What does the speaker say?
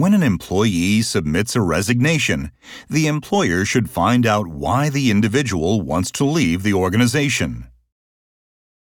When an employee submits a resignation, the employer should find out why the individual wants to leave the organization.